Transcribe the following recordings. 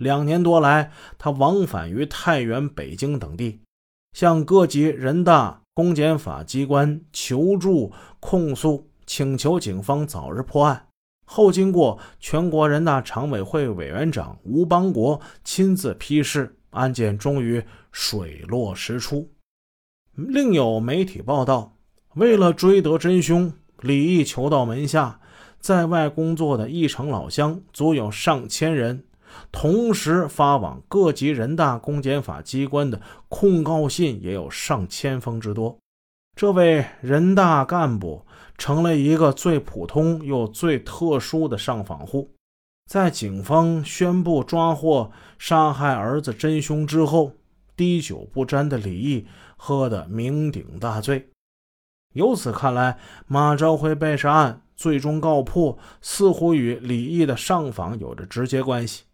两年多来，他往返于太原、北京等地，向各级人大、公检法机关求助、控诉，请求警方早日破案。后经过全国人大常委会委员长吴邦国亲自批示，案件终于水落石出。另有媒体报道，为了追得真凶，李毅求到门下，在外工作的义城老乡足有上千人，同时发往各级人大、公检法机关的控告信也有上千封之多。这位人大干部。成了一个最普通又最特殊的上访户。在警方宣布抓获杀害儿子真凶之后，滴酒不沾的李毅喝得酩酊大醉。由此看来，马朝辉被杀案最终告破，似乎与李毅的上访有着直接关系。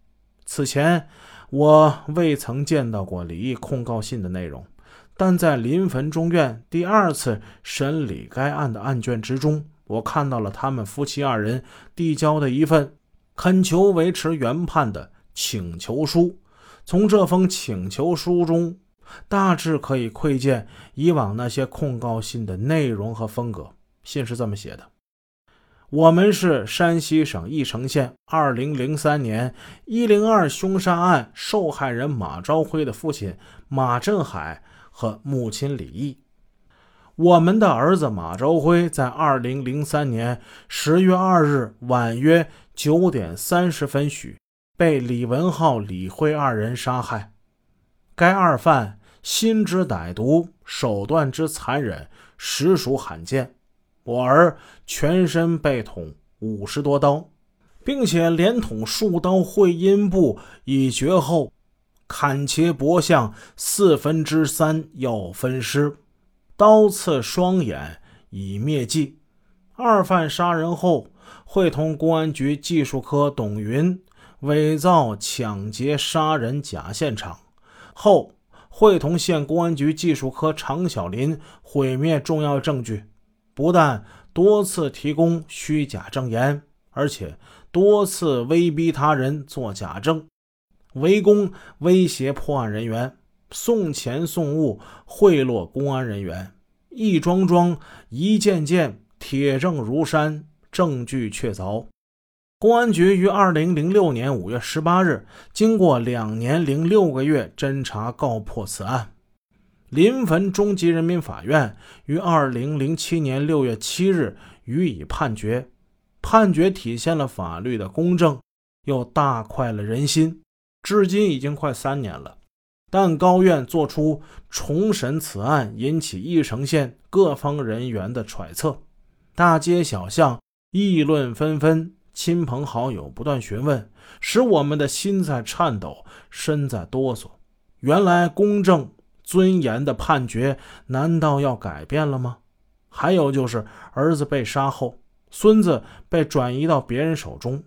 此前，我未曾见到过李毅控告信的内容。但在临汾中院第二次审理该案的案卷之中，我看到了他们夫妻二人递交的一份恳求维持原判的请求书。从这封请求书中，大致可以窥见以往那些控告信的内容和风格。信是这么写的：“我们是山西省翼城县2003年102凶杀案受害人马朝辉的父亲马振海。”和母亲李毅，我们的儿子马朝辉在二零零三年十月二日晚约九点三十分许被李文浩、李辉二人杀害。该二犯心之歹毒，手段之残忍，实属罕见。我儿全身被捅五十多刀，并且连捅数刀会阴部，已绝后。砍切脖项四分之三要分尸，刀刺双眼已灭迹。二犯杀人后，会同公安局技术科董云伪造抢劫杀人假现场，后会同县公安局技术科常小林毁灭重要证据。不但多次提供虚假证言，而且多次威逼他人作假证。围攻、威胁破案人员，送钱送物贿赂公安人员，一桩桩、一件件，铁证如山，证据确凿。公安局于二零零六年五月十八日，经过两年零六个月侦查，告破此案。临汾中级人民法院于二零零七年六月七日予以判决，判决体现了法律的公正，又大快了人心。至今已经快三年了，但高院作出重审此案，引起翼城县各方人员的揣测，大街小巷议论纷纷，亲朋好友不断询问，使我们的心在颤抖，身在哆嗦。原来公正尊严的判决，难道要改变了吗？还有就是，儿子被杀后，孙子被转移到别人手中。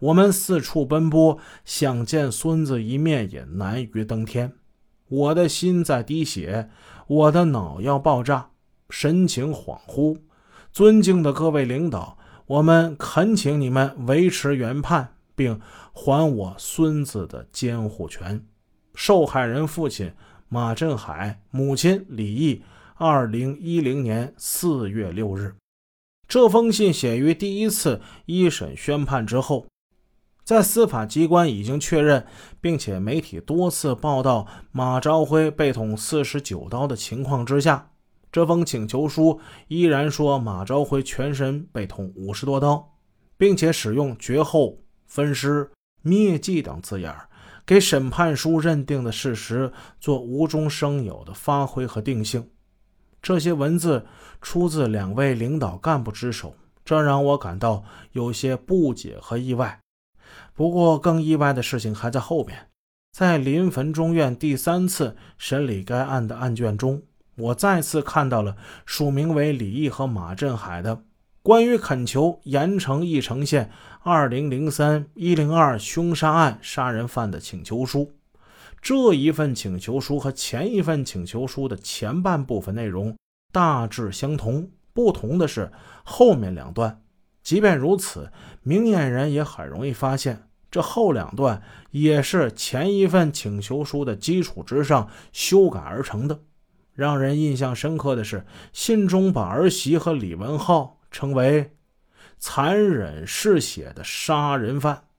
我们四处奔波，想见孙子一面也难于登天。我的心在滴血，我的脑要爆炸，神情恍惚。尊敬的各位领导，我们恳请你们维持原判，并还我孙子的监护权。受害人父亲马振海，母亲李毅。二零一零年四月六日，这封信写于第一次一审宣判之后。在司法机关已经确认，并且媒体多次报道马朝辉被捅四十九刀的情况之下，这封请求书依然说马朝辉全身被捅五十多刀，并且使用绝后、分尸、灭迹等字眼，给审判书认定的事实做无中生有的发挥和定性。这些文字出自两位领导干部之手，这让我感到有些不解和意外。不过，更意外的事情还在后面。在临汾中院第三次审理该案的案卷中，我再次看到了署名为李毅和马振海的关于恳求盐城义城县二零零三一零二凶杀案杀人犯的请求书。这一份请求书和前一份请求书的前半部分内容大致相同不同的是后面两段。即便如此明眼人也很容易发现这后两段也是前一份请求书的基础之上修改而成的。让人印象深刻的是信中把儿媳和李文浩成为残忍嗜血的杀人犯。